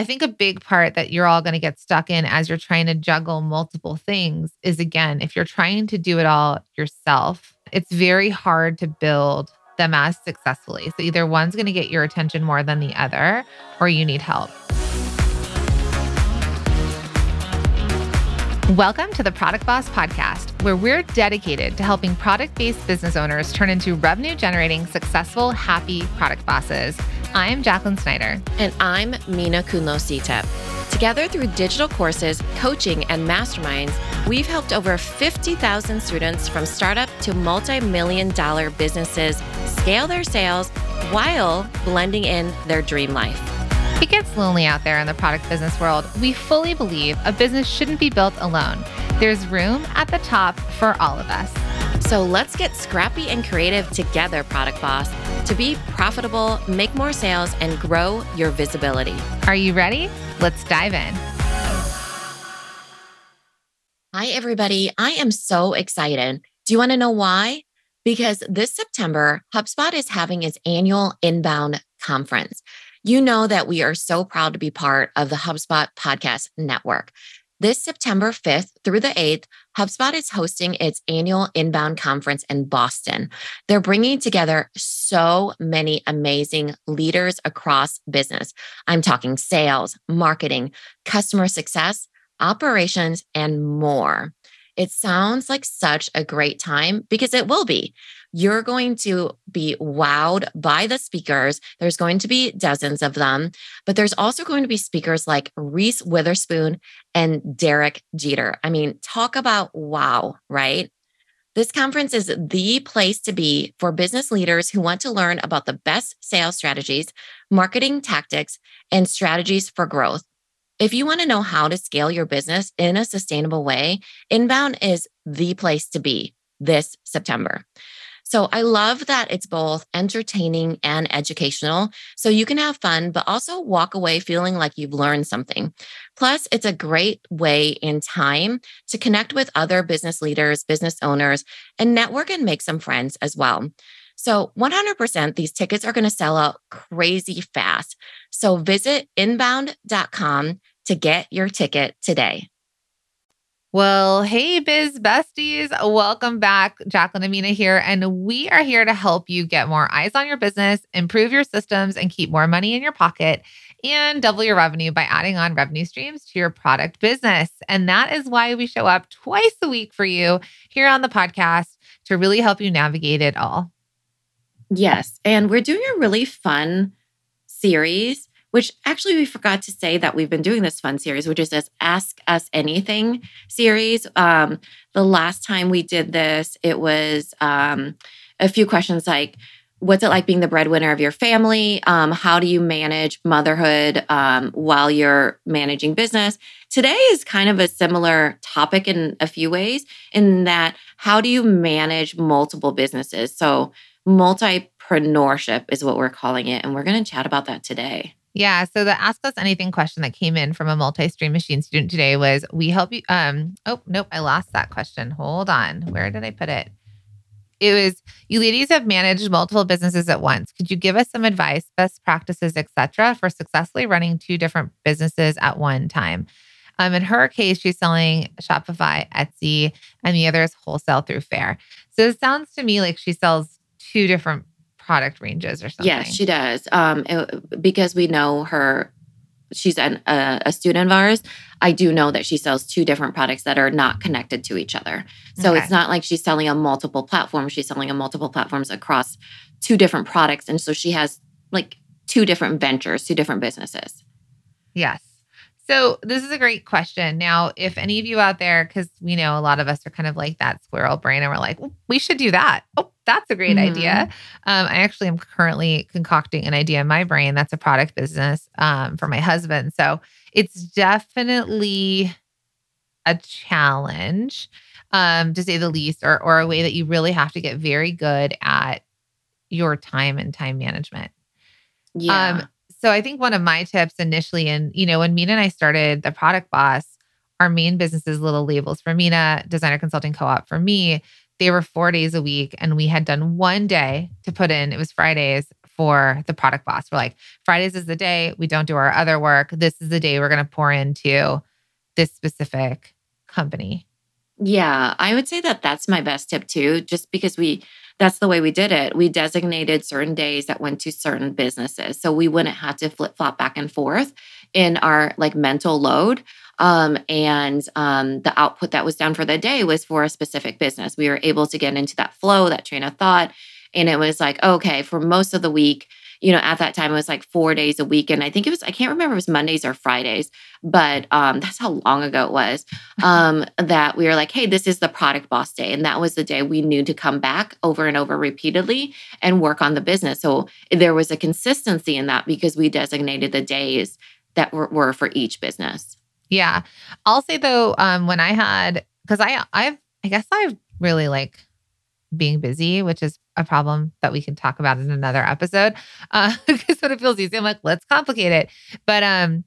I think a big part that you're all going to get stuck in as you're trying to juggle multiple things is again, if you're trying to do it all yourself, it's very hard to build them as successfully. So either one's going to get your attention more than the other, or you need help. Welcome to the Product Boss Podcast, where we're dedicated to helping product based business owners turn into revenue generating, successful, happy product bosses. I'm Jacqueline Snyder. And I'm Minna Khounlo-Sithep. Together through digital courses, coaching, and masterminds, we've helped over 50,000 students from startup to multi million dollar businesses scale their sales while blending in their dream life. It gets lonely out there in the product business world. We fully believe a business shouldn't be built alone. There's room at the top for all of us. So let's get scrappy and creative together, Product Boss, to be profitable, make more sales, and grow your visibility. Are you ready? Let's dive in. Hi, everybody. I am so excited. Do you want to know why? Because this September, HubSpot is having its annual inbound conference. You know that we are so proud to be part of the HubSpot podcast network. This September 5th through the 8th, HubSpot is hosting its annual inbound conference in Boston. They're bringing together so many amazing leaders across business. I'm talking sales, marketing, customer success, operations, and more. It sounds like such a great time because it will be. You're going to be wowed by the speakers. There's going to be dozens of them, but there's also going to be speakers like Reese Witherspoon and Derek Jeter. I mean, talk about wow, right? This conference is the place to be for business leaders who want to learn about the best sales strategies, marketing tactics, and strategies for growth. If you want to know how to scale your business in a sustainable way, Inbound is the place to be this September. So I love that it's both entertaining and educational. So you can have fun, but also walk away feeling like you've learned something. Plus, it's a great way in time to connect with other business leaders, business owners, and network and make some friends as well. So 100% these tickets are going to sell out crazy fast. So visit inbound.com to get your ticket today. Well, hey, biz besties. Welcome back. Jacqueline Amina here. And we are here to help you get more eyes on your business, improve your systems, and keep more money in your pocket and double your revenue by adding on revenue streams to your product business. And that is why we show up twice a week for you here on the podcast to really help you navigate it all. Yes. And we're doing a really fun series which actually we forgot to say that we've been doing this fun series, which is this Ask Us Anything series. Um, the last time we did this, it was um, a few questions like, What's it like being the breadwinner of your family? Um, how do you manage motherhood um, while you're managing business? Today is kind of a similar topic in a few ways, in that how do you manage multiple businesses? So, multipreneurship is what we're calling it. And we're going to chat about that today. Yeah. So the ask us anything question that came in from a multi-stream machine student today was we help you um oh nope, I lost that question. Hold on. Where did I put it? It was you ladies have managed multiple businesses at once. Could you give us some advice, best practices, etc., for successfully running two different businesses at one time? Um, in her case, she's selling Shopify, Etsy, and the other is wholesale through Faire. So it sounds to me like she sells two different product ranges or something. Yes, she does. Um, it, because we know her, she's an, a, a, student of ours. I do know that she sells two different products that are not connected to each other. So okay. it's not like she's selling on multiple platforms. She's selling on multiple platforms across two different products, and so she has like two different ventures, two different businesses. Yes. So this is a great question. Now, if any of you out there, because we know a lot of us are kind of like that squirrel brain, and we're like, we should do that. Oh, that's a great mm-hmm. idea. Um, I actually am currently concocting an idea in my brain that's a product business um, for my husband. So it's definitely a challenge, um, to say the least, or or a way that you really have to get very good at your time and time management. Yeah. Um, so I think one of my tips initially, and you know, when Minna and I started the product boss, our main business is little labels for Minna, designer consulting co-op for me. They were four days a week, and we had done one day to put in. It was Fridays for the product boss. We're like, Fridays is the day we don't do our other work. This is the day we're going to pour into this specific company. Yeah, I would say that that's my best tip too, just because we that's the way we did it. We designated certain days that went to certain businesses. So we wouldn't have to flip flop back and forth in our like mental load. Um, and um, the output that was done for the day was for a specific business. We were able to get into that flow, that train of thought. And it was like, okay, for most of the week, you know, at that time it was like four days a week. And I think it was, I can't remember it was Mondays or Fridays, but um, that's how long ago it was um, that we were like, hey, this is the product boss day. And that was the day we knew to come back over and over repeatedly and work on the business. So there was a consistency in that because we designated the days that were, were for each business. Yeah. I'll say though, um, when I had, because I, I've, I guess I've really like being busy, which is a problem that we can talk about in another episode. Uh, because when it feels easy, I'm like, let's complicate it. But um,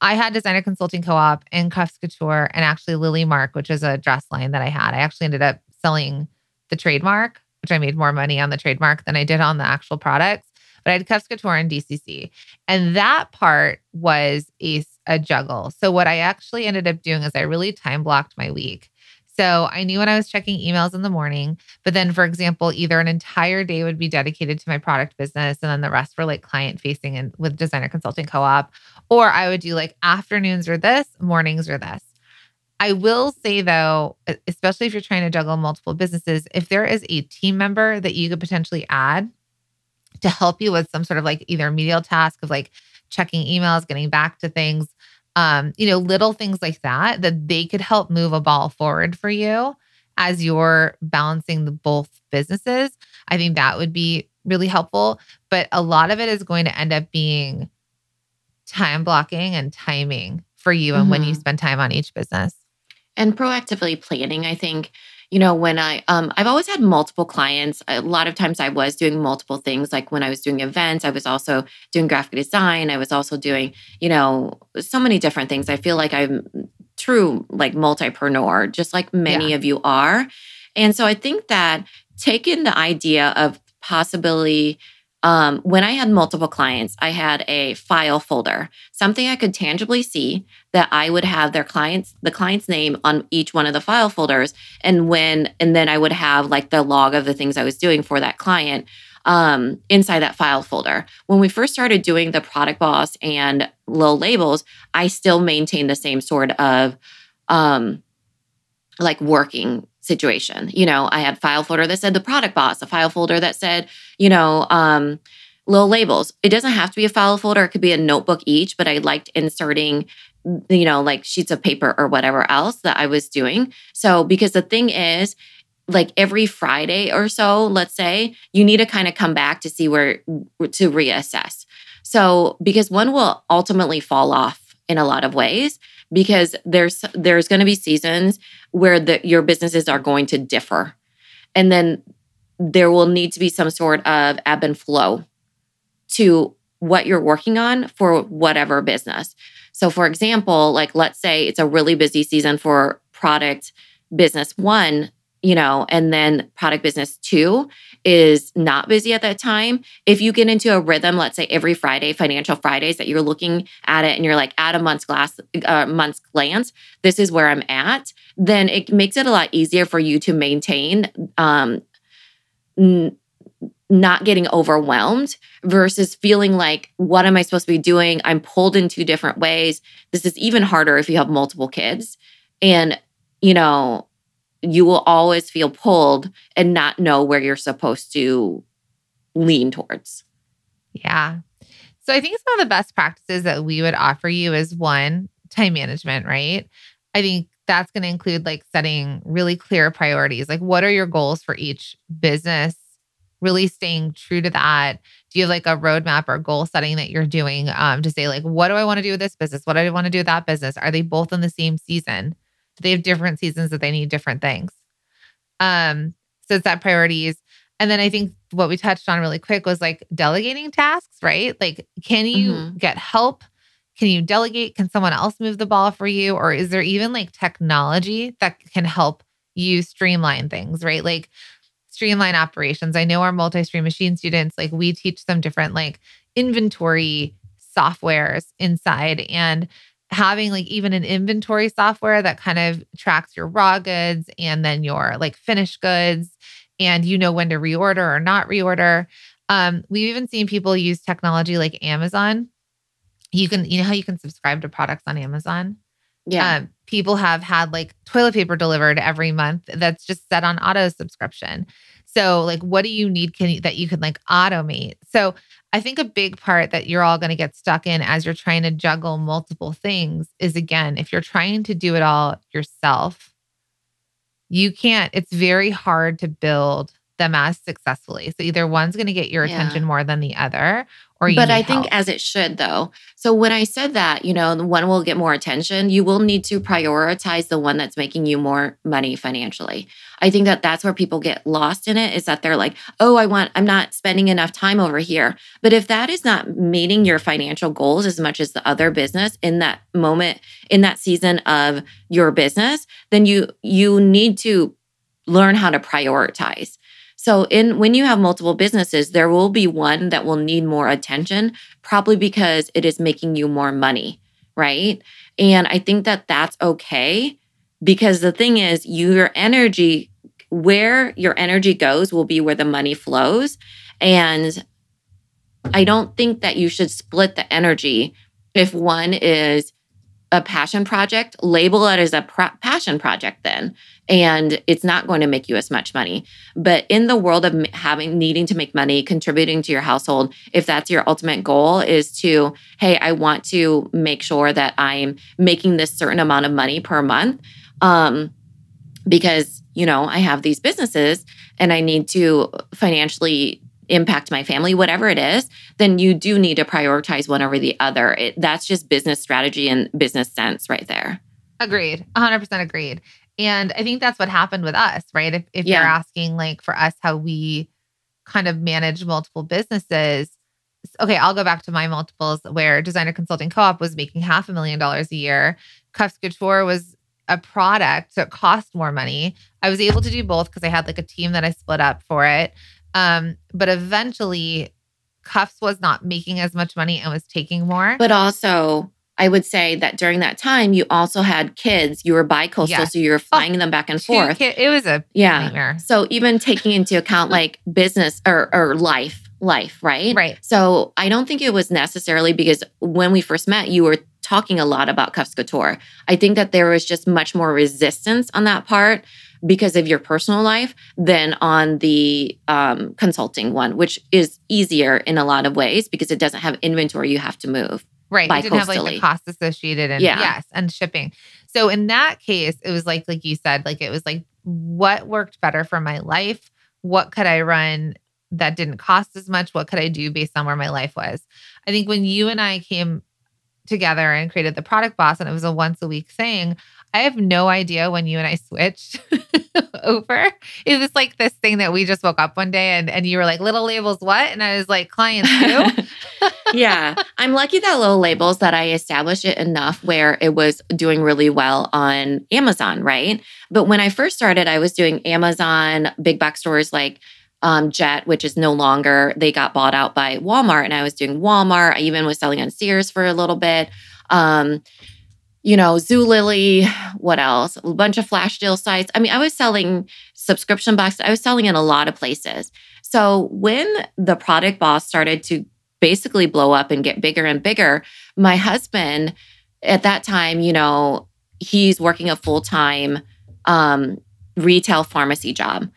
I had designer consulting co-op and Cuffs Couture and actually Lily Mark, which is a dress line that I had. I actually ended up selling the trademark, which I made more money on the trademark than I did on the actual products. But I had Couture and DCC. And that part was a, a juggle. So what I actually ended up doing is I really time blocked my week. So I knew when I was checking emails in the morning, but then, for example, either an entire day would be dedicated to my product business and then the rest were like client facing and with designer consulting co op, or I would do like afternoons or this, mornings or this. I will say though, especially if you're trying to juggle multiple businesses, if there is a team member that you could potentially add to help you with some sort of like either medial task of like checking emails, getting back to things, um, you know, little things like that, that they could help move a ball forward for you as you're balancing the both businesses. I think that would be really helpful. But a lot of it is going to end up being time blocking and timing for you and mm-hmm. when you mm-hmm. spend time on each business. And proactively planning, I think you know when i um, i've always had multiple clients. A lot of times i was doing multiple things like when i was doing events i was also doing graphic design i was also doing you know so many different things. I feel like i'm true like multipreneur just like many yeah. of you are. And so i think that taking the idea of possibility um, when I had multiple clients, I had a file folder, something I could tangibly see that I would have their clients, the client's name on each one of the file folders. And when, and then I would have like the log of the things I was doing for that client um, inside that file folder. When we first started doing the product boss and low labels, I still maintained the same sort of um, like working situation. You know, I had file folder that said the product boss, a file folder that said, you know, um, little labels. It doesn't have to be a file folder. It could be a notebook each, but I liked inserting, you know, like sheets of paper or whatever else that I was doing. So, because the thing is, like every Friday or so, let's say, you need to kind of come back to see where to reassess. So, because one will ultimately fall off in a lot of ways because there's there's going to be seasons where the, your businesses are going to differ. And then there will need to be some sort of ebb and flow to what you're working on for whatever business. So for example like let's say it's a really busy season for product business one you know, and then product business two is not busy at that time. If you get into a rhythm, let's say every Friday, financial Fridays, that you're looking at it and you're like at a month's glass, uh, month's glance, this is where I'm at. Then it makes it a lot easier for you to maintain, um, n- not getting overwhelmed versus feeling like, what am I supposed to be doing? I'm pulled in two different ways. This is even harder if you have multiple kids. And, you know, you will always feel pulled and not know where you're supposed to lean towards. Yeah. So I think some of the best practices that we would offer you is one, time management, right? I think that's going to include like setting really clear priorities. Like, what are your goals for each business? Really staying true to that. Do you have like a roadmap or goal setting that you're doing um, to say, like, what do I want to do with this business? What do I want to do with that business? Are they both in the same season? They have different seasons that they need different things? Um, so it's that priorities. And then I think what we touched on really quick was like delegating tasks, right? Like, can you mm-hmm. get help? Can you delegate? Can someone else move the ball for you? Or is there even like technology that can help you streamline things, right? Like, streamline operations. I know our multi-stream machine students, like we teach them different like inventory softwares inside and having like even an inventory software that kind of tracks your raw goods and then your like finished goods and you know when to reorder or not reorder. Um, we've even seen people use technology like Amazon. You can, you know how you can subscribe to products on Amazon? Yeah. Um, people have had like toilet paper delivered every month that's just set on auto subscription. So, like, what do you need can you, that you can like automate? So, I think a big part that you're all going to get stuck in as you're trying to juggle multiple things is again, if you're trying to do it all yourself, you can't, it's very hard to build them as successfully. So either one's going to get your Yeah. attention more than the other, but I think help. as it should though. So when I said that, you know, the one will get more attention, you will need to prioritize the one that's making you more money financially. I think that that's where people get lost in it is that they're like, "Oh, I want I'm not spending enough time over here." But if that is not meeting your financial goals as much as the other business in that moment in that season of your business, then you you need to learn how to prioritize. So in when you have multiple businesses, there will be one that will need more attention probably because it is making you more money, right? And I think that that's okay because the thing is your energy where your energy goes will be where the money flows and I don't think that you should split the energy if one is a passion project, label it as a pra- passion project then and it's not going to make you as much money. But in the world of having needing to make money, contributing to your household, if that's your ultimate goal is to, hey, I want to make sure that I'm making this certain amount of money per month. Um, because, you know, I have these businesses and I need to financially impact my family, whatever it is, then you do need to prioritize one over the other. It, that's just business strategy and business sense right there. Agreed. 100% agreed. And I think that's what happened with us, right? If, if Yeah. you're asking, like, for us, how we kind of manage multiple businesses. Okay, I'll go back to my multiples where Designer Consulting Co op was making half a million dollars a year. Cuffs Couture was a product, so it cost more money. I was able to do both because I had like a team that I split up for it. Um, but eventually, Cuffs was not making as much money and was taking more. But also, I would say that during that time, you also had kids. You were bi-coastal, Yes. so you were flying them back and forth. kid- it was a Yeah. nightmare. So even taking into account like business or, or life, life, right? Right. So I don't think it was necessarily because when we first met, you were talking a lot about Cuffs Couture. I think that there was just much more resistance on that part because of your personal life than on the um, consulting one, which is easier in a lot of ways because it doesn't have inventory you have to move. Right. It didn't have like the cost associated and Yeah. yes, and shipping. So in that case, it was like like you said, like it was like what worked better for my life? What could I run that didn't cost as much? What could I do based on where my life was? I think when you and I came together and created the product boss and it was a once a week thing, I have no idea when you and I switched over. It was like this thing that we just woke up one day and, and you were like, little labels, what? And I was like, clients too. yeah. I'm lucky that little Labels that I established it enough where it was doing really well on Amazon, right? But when I first started, I was doing Amazon, big box stores like um, Jet, which is no longer, they got bought out by Walmart. And I was doing Walmart. I even was selling on Sears for a little bit. Um, you know, Zulily, what else? A bunch of flash deal sites. I mean, I was selling subscription boxes. I was selling in a lot of places. So when the product boss started to basically blow up and get bigger and bigger, my husband at that time, you know, he's working a full time um, retail pharmacy job.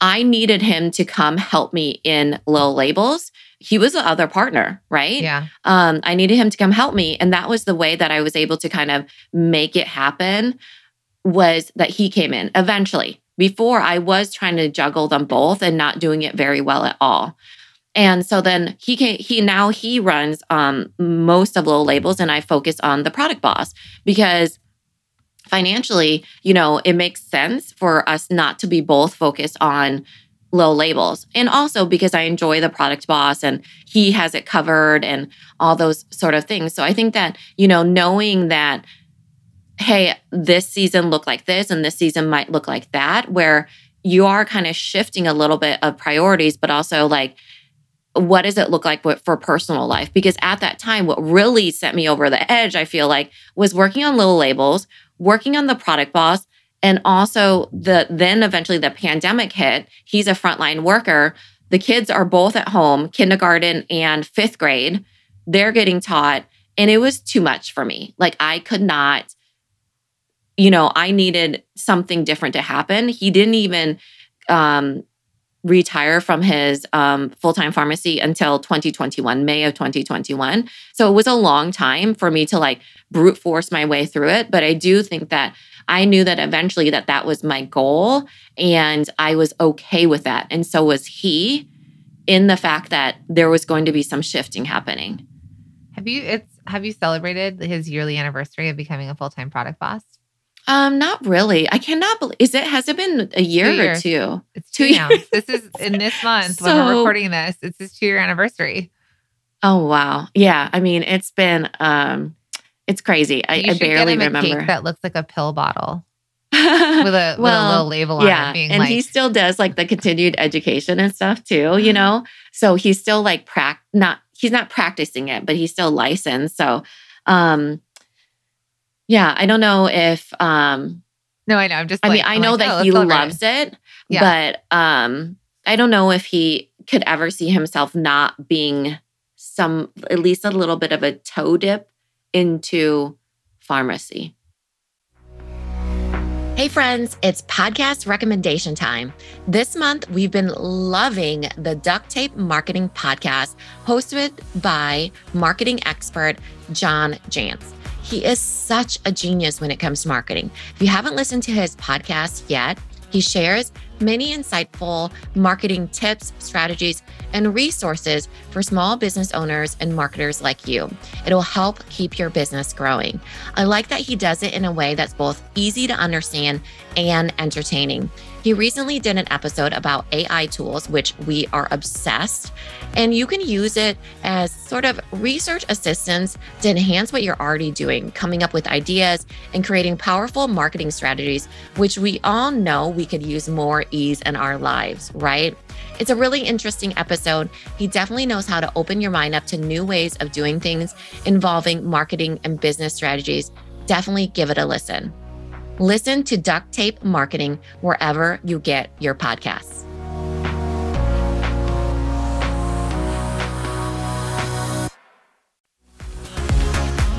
I needed him to come help me in low labels. He was the other partner, right? yeah. um, I needed him to come help me. And that was the way that I was able to kind of make it happen was that he came in eventually. Before I was trying to juggle them both and not doing it very well at all. And so then he came, he now he runs um, most of low labels and I focus on the product boss because financially, you know, it makes sense for us not to be both focused on low labels. And also because I enjoy the product boss and he has it covered and all those sort of things. So I think that, you know, knowing that hey, this season looked like this and this season might look like that where you are kind of shifting a little bit of priorities, but also like, what does it look like for personal life? Because at that time, what really sent me over the edge, I feel like, was working on little labels, working on the product boss, and also the then eventually the pandemic hit. He's a frontline worker. The kids are both at home, kindergarten and fifth grade. They're getting taught. And it was too much for me. Like I could not, you know, I needed something different to happen. He didn't even um, retire from his um, full time pharmacy until 2021, May of 2021. So it was a long time for me to like brute force my way through it. But I do think that I knew that eventually that that was my goal and I was okay with that. And so was he in the fact that there was going to be some shifting happening. Have you it's have you celebrated his yearly anniversary of becoming a full-time product boss? Um, not really. I cannot believe. Is it? Has it been a year two or two? It's two, two now. Years. This is in this month so, when we're recording this. It's his two-year anniversary. Oh wow! Yeah, I mean, it's been um, it's crazy. I, I barely remember. that looks like a pill bottle with a, well, with a little label yeah, on it. Being and like, he still does like the continued education and stuff too. You know, so he's still like prac not he's not practicing it, but he's still licensed. So, um, yeah, I don't know if um No, I know. I'm just I like, mean, I I'm know like, that oh, he loves it, yeah. but um I don't know if he could ever see himself not being some at least a little bit of a toe dip into pharmacy. Hey, friends, it's podcast recommendation time. This month, we've been loving the Duct Tape Marketing Podcast, hosted by marketing expert John Jantsch. He is such a genius when it comes to marketing. If you haven't listened to his podcast yet, he shares many insightful marketing tips, strategies, and resources for small business owners and marketers like you. It'll help keep your business growing. I like that he does it in a way that's both easy to understand and entertaining. He recently did an episode about AI tools, which we are obsessed, and you can use it as sort of research assistance to enhance what you're already doing, coming up with ideas and creating powerful marketing strategies, which we all know we could use more ease in our lives, right? It's a really interesting episode. He definitely knows how to open your mind up to new ways of doing things involving marketing and business strategies. Definitely give it a listen. Listen to Duct Tape Marketing wherever you get your podcasts.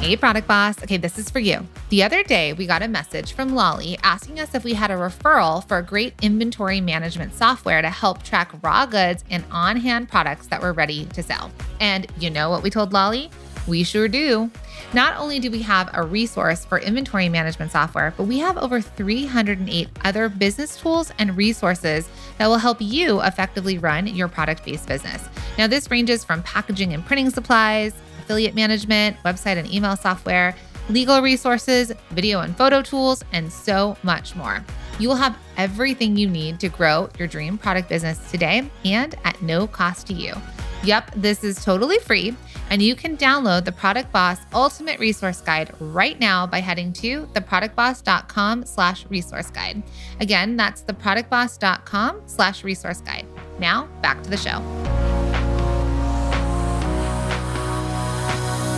Hey, product boss. Okay, this is for you. The other day, we got a message from Lolly asking us if we had a referral for a great inventory management software to help track raw goods and on hand products that were ready to sell. And you know what we told Lolly? We sure do. Not only do we have a resource for inventory management software, but we have over 308 other business tools and resources that will help you effectively run your product based business. Now, this ranges from packaging and printing supplies, affiliate management, website and email software, legal resources, video and photo tools, and so much more. You will have everything you need to grow your dream product business today and at no cost to you. Yep, this is totally free, and you can download the Product Boss Ultimate Resource Guide right now by heading to theproductboss.com slash resource guide. Again, that's theproductboss.com slash resource guide. Now, back to the show.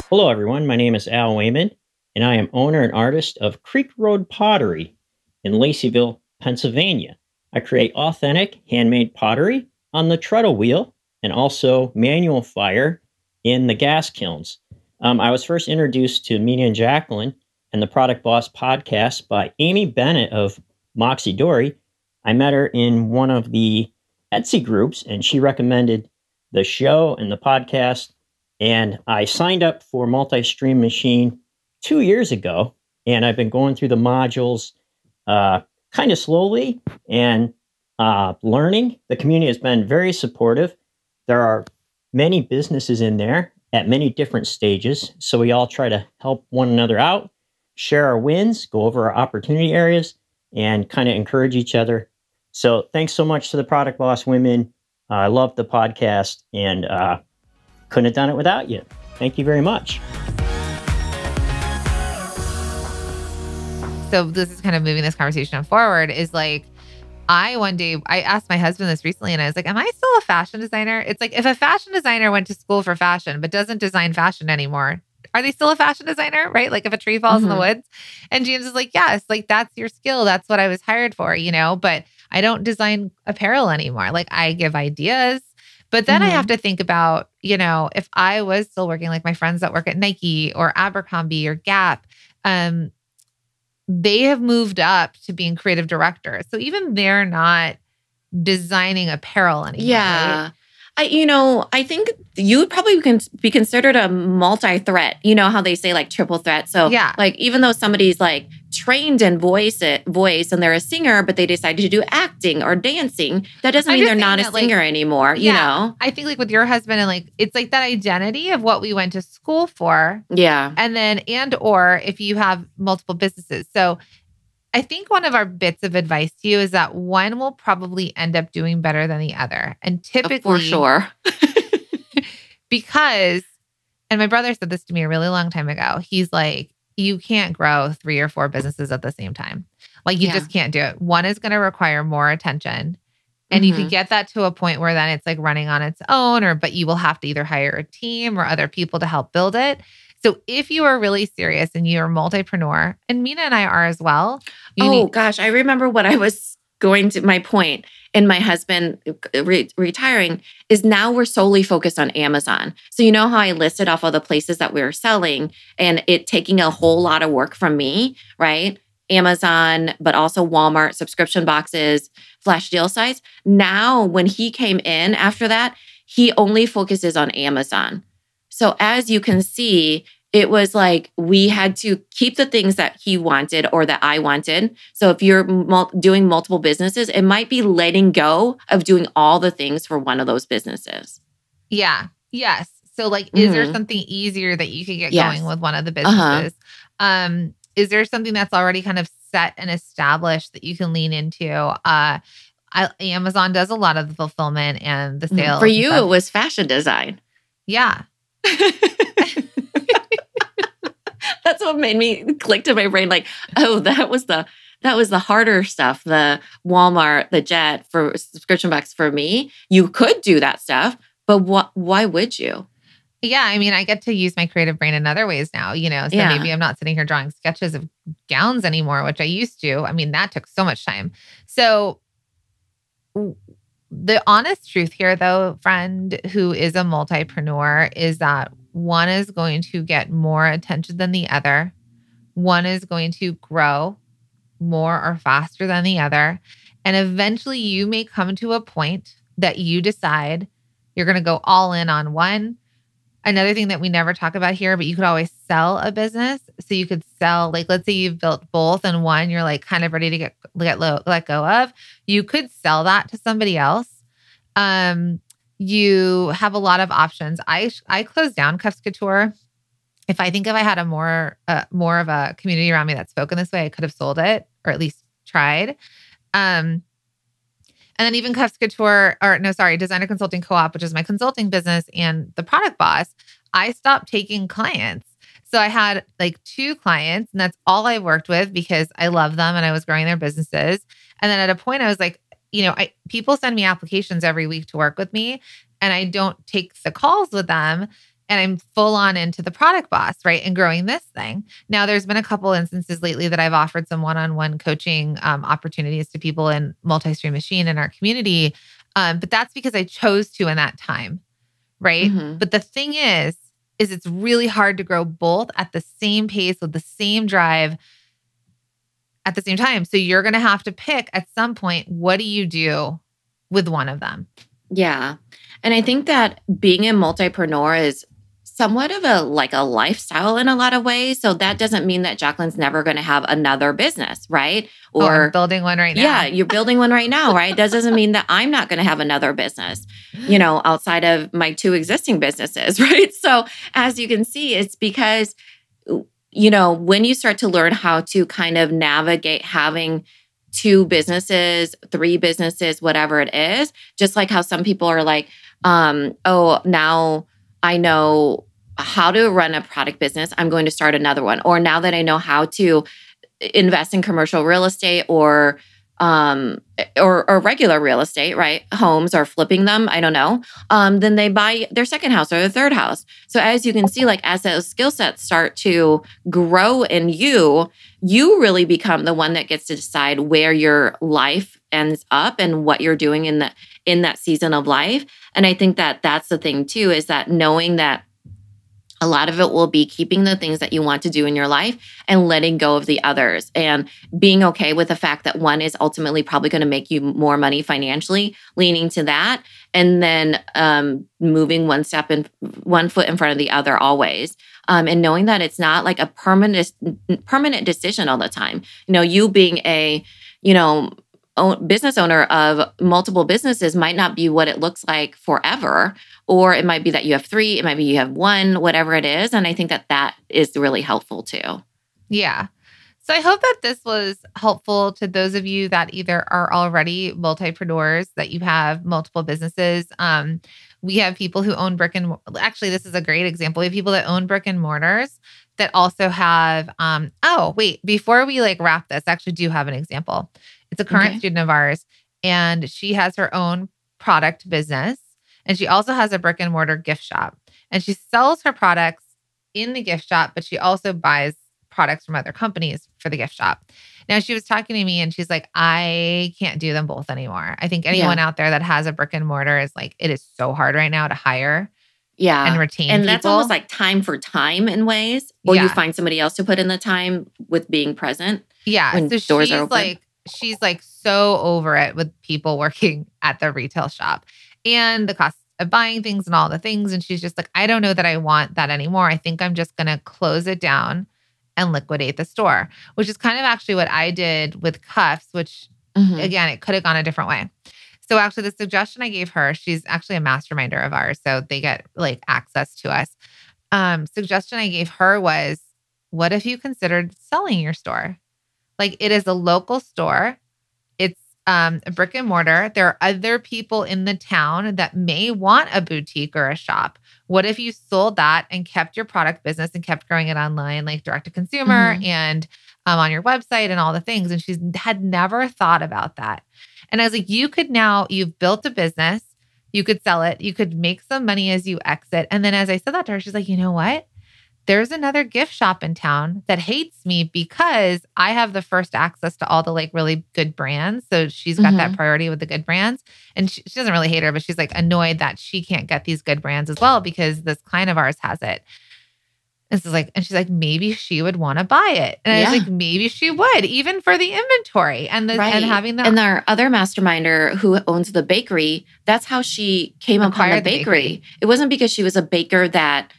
Hello, everyone. My name is Al Wayman, and I am owner and artist of Creek Road Pottery in Laceyville, Pennsylvania. I create authentic handmade pottery on the treadle wheel and also manual fire in the gas kilns. Um, I was first introduced to Minna and Jacqueline and the Product Boss podcast by Amy Bennett of Moxie Dory. I met her in one of the Etsy groups and she recommended the show and the podcast. And I signed up for Multi Stream Machine two years ago. And I've been going through the modules uh, kind of slowly and uh, learning. The community has been very supportive. There are many businesses in there at many different stages. So we all try to help one another out, share our wins, go over our opportunity areas, and kind of encourage each other. So thanks so much to the Product Boss Women. Uh, I love the podcast and uh, couldn't have done it without you. Thank you very much. So this is kind of moving this conversation forward is like I one day I asked my husband this recently and I was like, Am I still a fashion designer? It's like if a fashion designer went to school for fashion but doesn't design fashion anymore, are they still a fashion designer? Right? Like if a tree falls mm-hmm. in the mm-hmm. woods. And James is like, Yes, like that's your skill. That's what I was hired for, you know, but I don't design apparel anymore. Like I give ideas. But then mm-hmm. I have to think about, you know, if I was still working like my friends that work at Nike or Abercrombie or Gap, um, they have moved up to being creative directors. So even they're not designing apparel anymore. Yeah. Right? I, you know, I think you would probably be considered a multi-threat. You know how they say like triple threat. So yeah, like even though somebody's like trained in voice it, voice and they're a singer, but they decided to do acting or dancing, that doesn't mean they're not a singer like, anymore. Yeah, you know, I think like with your husband and like it's like that identity of what we went to school for. Yeah, and then and or if you have multiple businesses, so I think one of our bits of advice to you is that one will probably end up doing better than the other. And typically, for sure. because, and my brother said this to me a really long time ago. He's like, you can't grow three or four businesses at the same time. Like, you yeah. just can't do it. One is going to require more attention. And mm-hmm. you can get that to a point where then it's like running on its own, or but you will have to either hire a team or other people to help build it. So if you are really serious and you're a multipreneur, and Minna and I are as well. oh need- gosh, I remember what I was going to my point and my husband uh, re- retiring is now we're solely focused on Amazon. So you know how I listed off all the places that we were selling and it taking a whole lot of work from me, right? Amazon, but also Walmart subscription boxes, flash deal sites. Now, when he came in after that, he only focuses on Amazon. So as you can see, it was like we had to keep the things that he wanted or that I wanted. So if you're mul- doing multiple businesses, it might be letting go of doing all the things for one of those businesses. Yeah. Yes. So like mm-hmm. is there mm-hmm. something easier that you could get yes. going with one of the uh-huh. businesses? Uh-huh. Um is there something that's already kind of set and established that you can lean into? Uh I, Amazon does a lot of the fulfillment and the mm-hmm. sales. For you, it was fashion design. Yeah. That's what made me click to my brain like, oh, that was the that was the harder stuff, the Walmart, the Jet for subscription box for me. You could do that stuff, but what why would you? Yeah, I mean, I get to use my creative brain in other ways now, you know. So yeah. maybe I'm not sitting here drawing sketches of gowns anymore, which I used to. I mean, that took so much time. So the honest truth here, though, friend who is a multipreneur, is that one is going to get more attention than the other. One is going to grow more or faster than the other. And eventually, you may come to a point that you decide you're going to go all in on one. Another thing that we never talk about here, but you could always sell a business. So you could sell, like, let's say you've built both and one you're like kind of ready to get, get low, let go of. You could sell that to somebody else. Um, you have a lot of options. I I closed down Cuffs Couture. If I think if I had a more uh, more of a community around me that spoke in this way, I could have sold it or at least tried. Um, and then even Cuffs Couture, or no, sorry, Designer Consulting Co-op, which is my consulting business, and the product boss, I stopped taking clients. So I had like two clients, and that's all I worked with because I love them and I was growing their businesses. And then at a point, I was like, you know, I people send me applications every week to work with me and I don't take the calls with them and I'm full on into the product boss, right? And growing this thing. Now, there's been a couple instances lately that I've offered some one on one coaching um, opportunities to people in multi stream machine in our community. Um, but that's because I chose to in that time, right? Mm-hmm. But the thing is, is it's really hard to grow both at the same pace with the same drive at the same time. So you're going to have to pick at some point what do you do with one of them? Yeah. And I think that being a multipreneur is somewhat of a like a lifestyle in a lot of ways. So that doesn't mean that Jacqueline's never going to have another business, right? Or oh, building one right now. Yeah, you're building one right now, right? that doesn't mean that I'm not going to have another business, you know, outside of my two existing businesses, right? So as you can see, it's because you know, when you start to learn how to kind of navigate having two businesses, three businesses, whatever it is, just like how some people are like, um, oh, now I know how to run a product business, I'm going to start another one. Or now that I know how to invest in commercial real estate or um, or, or regular real estate, right? Homes or flipping them, I don't know. Um, then they buy their second house or their third house. So as you can see, like as those skill sets start to grow in you, you really become the one that gets to decide where your life ends up and what you're doing in the in that season of life. And I think that that's the thing too is that knowing that a lot of it will be keeping the things that you want to do in your life and letting go of the others and being okay with the fact that one is ultimately probably going to make you more money financially, leaning to that, and then um, moving one step and one foot in front of the other always. Um, and knowing that it's not like a permanent permanent decision all the time. You know, you being a you know own, business owner of multiple businesses might not be what it looks like forever. Or it might be that you have three it might be you have one whatever it is. And i think that that is really helpful too. Yeah. So i hope that this was helpful to those of you that either are already multipreneurs that you have multiple businesses. Um, we have people who own brick and actually this is a great example. We have people that own brick and mortars that also have um oh wait before we like wrap this I actually do have an example it's a current okay. student of ours, and she has her own product business. And she also has a brick and mortar gift shop. And she sells her products in the gift shop, but she also buys products from other companies for the gift shop. Now, she was talking to me and she's like, I can't do them both anymore. I think anyone yeah. out there that has a brick and mortar is like, it is so hard right now to hire. Yeah. And retain. And people. that's almost like time for time in ways, or yeah. you find somebody else to put in the time with being present. Yeah. When so doors she's are open. like, she's like so over it with people working at the retail shop and the cost of buying things and all the things. And she's just like, I don't know that I want that anymore. I think I'm just going to close it down and liquidate the store, which is kind of actually what I did with cuffs, which mm-hmm. again, it could have gone a different way. So actually the suggestion I gave her, she's actually a masterminder of ours, so they get like access to us. Um, suggestion I gave her was, what if you considered selling your store? Like it is a local store. It's um, a brick and mortar. There are other people in the town that may want a boutique or a shop. What if you sold that and kept your product business and kept growing it online, like direct to consumer mm-hmm. and um, on your website and all the things? And she's had never thought about that. And I was like, you could now, you've built a business, you could sell it, you could make some money as you exit. And then as I said that to her, she's like, you know what? There's another gift shop in town that hates me because I have the first access to all the like really good brands. So she's got mm-hmm. that priority with the good brands. And she, she, doesn't really hate her, but she's like annoyed that she can't get these good brands as well because this client of ours has it. And is like, and she's like, maybe she would want to buy it. And yeah. I was like, maybe she would, even for the inventory and the right. and having the and our other masterminder who owns the bakery. That's how she came upon the bakery. the bakery. It wasn't because she was a baker that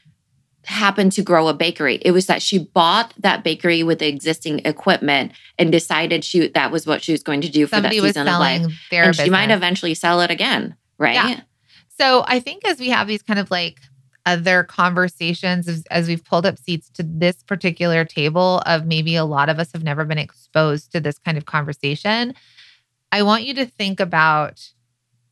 happened to grow a bakery. It was that she bought that bakery with the existing equipment and decided she that was what she was going to do for Somebody that season of life. and business. she might eventually sell it again, right? Yeah. So I think as we have these kind of like other conversations as, as we've pulled up seats to this particular table of maybe a lot of us have never been exposed to this kind of conversation, I want you to think about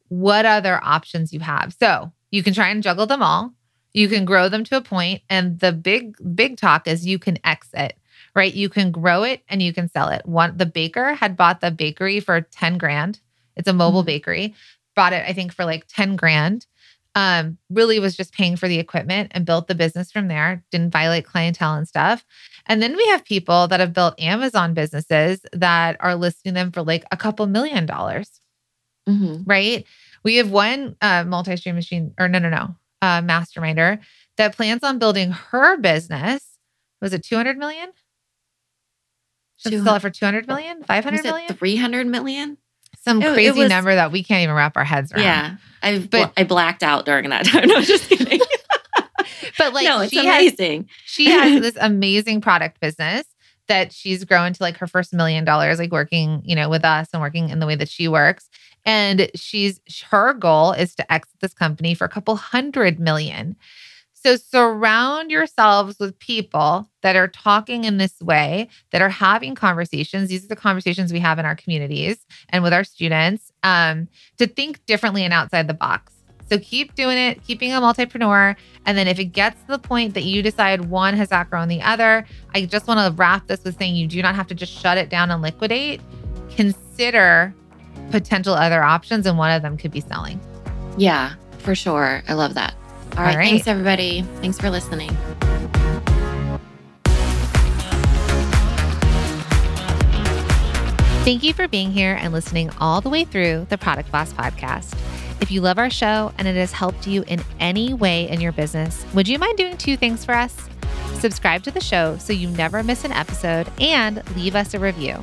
what other options you have. So you can try and juggle them all you can grow them to a point and the big big talk is you can exit, right? You can grow it and you can sell it. One the baker had bought the bakery for 10 grand. It's a mobile mm-hmm. bakery. Bought it I think for like 10 grand. Um really was just paying for the equipment and built the business from there. Didn't violate clientele and stuff. And then we have people that have built Amazon businesses that are listing them for like a couple million dollars. Mm-hmm. Right? We have one uh, multi-stream machine, or no, no, no uh, masterminder that plans on building her business. Was it 200 million? Should sell it for 200 million, 500 million, 300 million? Some it, crazy it was, number that we can't even wrap our heads around. Yeah. I but I blacked out during that time. No, just kidding. but like no, it's she amazing. Has, she has this amazing product business that she's grown to like her first million dollars, like working, you know, with us and working in the way that she works. And she's her goal is to exit this company for a couple hundred million. So surround yourselves with people that are talking in this way, that are having conversations. These are the conversations we have in our communities and with our students um, to think differently and outside the box. So keep doing it, keep being a multipreneur. And then if it gets to the point that you decide one has outgrown the other, I just want to wrap this with saying you do not have to just shut it down and liquidate. Consider consider potential other options, and one of them could be selling. Yeah, for sure. I love that. All right. All right. Thanks, everybody. Thanks for listening. Thank you for being here and listening all the way through the Product Boss podcast. If you love our show and it has helped you in any way in your business, would you mind doing two things for us? Subscribe to the show so you never miss an episode and leave us a review.